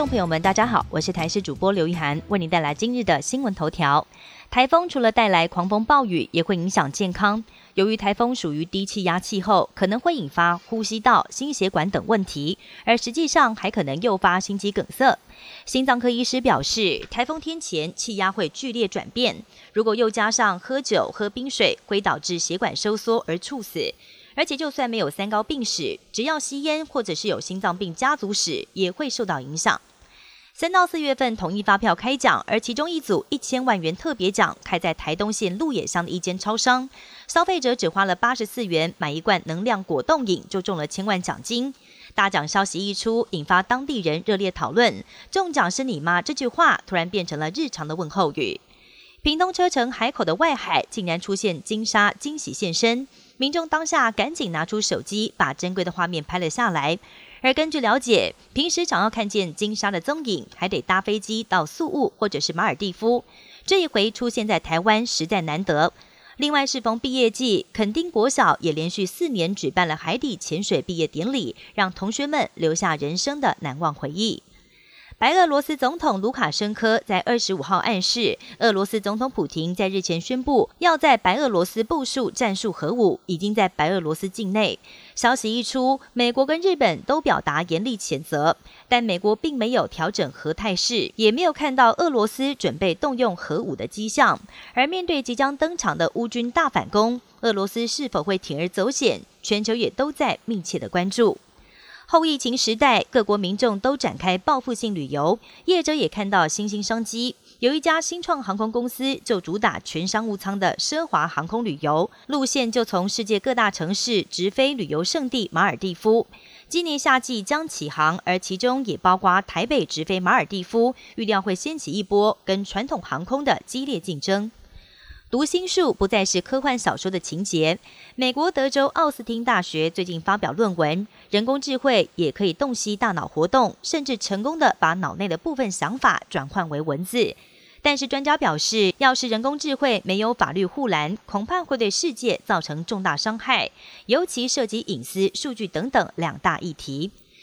众朋友们，大家好，我是台视主播刘一涵，为您带来今日的新闻头条。台风除了带来狂风暴雨，也会影响健康。由于台风属于低气压气候，可能会引发呼吸道、心血管等问题，而实际上还可能诱发心肌梗塞。心脏科医师表示，台风天前气压会剧烈转变，如果又加上喝酒、喝冰水，会导致血管收缩而猝死。而且就算没有三高病史，只要吸烟或者是有心脏病家族史，也会受到影响。三到四月份统一发票开奖，而其中一组一千万元特别奖开在台东县鹿野乡的一间超商，消费者只花了八十四元买一罐能量果冻饮，就中了千万奖金。大奖消息一出，引发当地人热烈讨论。中奖是你妈这句话突然变成了日常的问候语。屏东车城海口的外海竟然出现金沙惊喜现身，民众当下赶紧拿出手机，把珍贵的画面拍了下来。而根据了解，平时想要看见金沙的踪影，还得搭飞机到宿务或者是马尔蒂夫。这一回出现在台湾，实在难得。另外，适逢毕业季，垦丁国小也连续四年举办了海底潜水毕业典礼，让同学们留下人生的难忘回忆。白俄罗斯总统卢卡申科在二十五号暗示，俄罗斯总统普京在日前宣布要在白俄罗斯部署战术核武，已经在白俄罗斯境内。消息一出，美国跟日本都表达严厉谴责，但美国并没有调整核态势，也没有看到俄罗斯准备动用核武的迹象。而面对即将登场的乌军大反攻，俄罗斯是否会铤而走险？全球也都在密切的关注。后疫情时代，各国民众都展开报复性旅游，业者也看到新兴商机。有一家新创航空公司就主打全商务舱的奢华航空旅游路线，就从世界各大城市直飞旅游胜地马尔蒂夫。今年夏季将起航，而其中也包括台北直飞马尔蒂夫，预料会掀起一波跟传统航空的激烈竞争。读心术不再是科幻小说的情节。美国德州奥斯汀大学最近发表论文，人工智慧也可以洞悉大脑活动，甚至成功的把脑内的部分想法转换为文字。但是专家表示，要是人工智慧没有法律护栏，恐怕会对世界造成重大伤害，尤其涉及隐私、数据等等两大议题。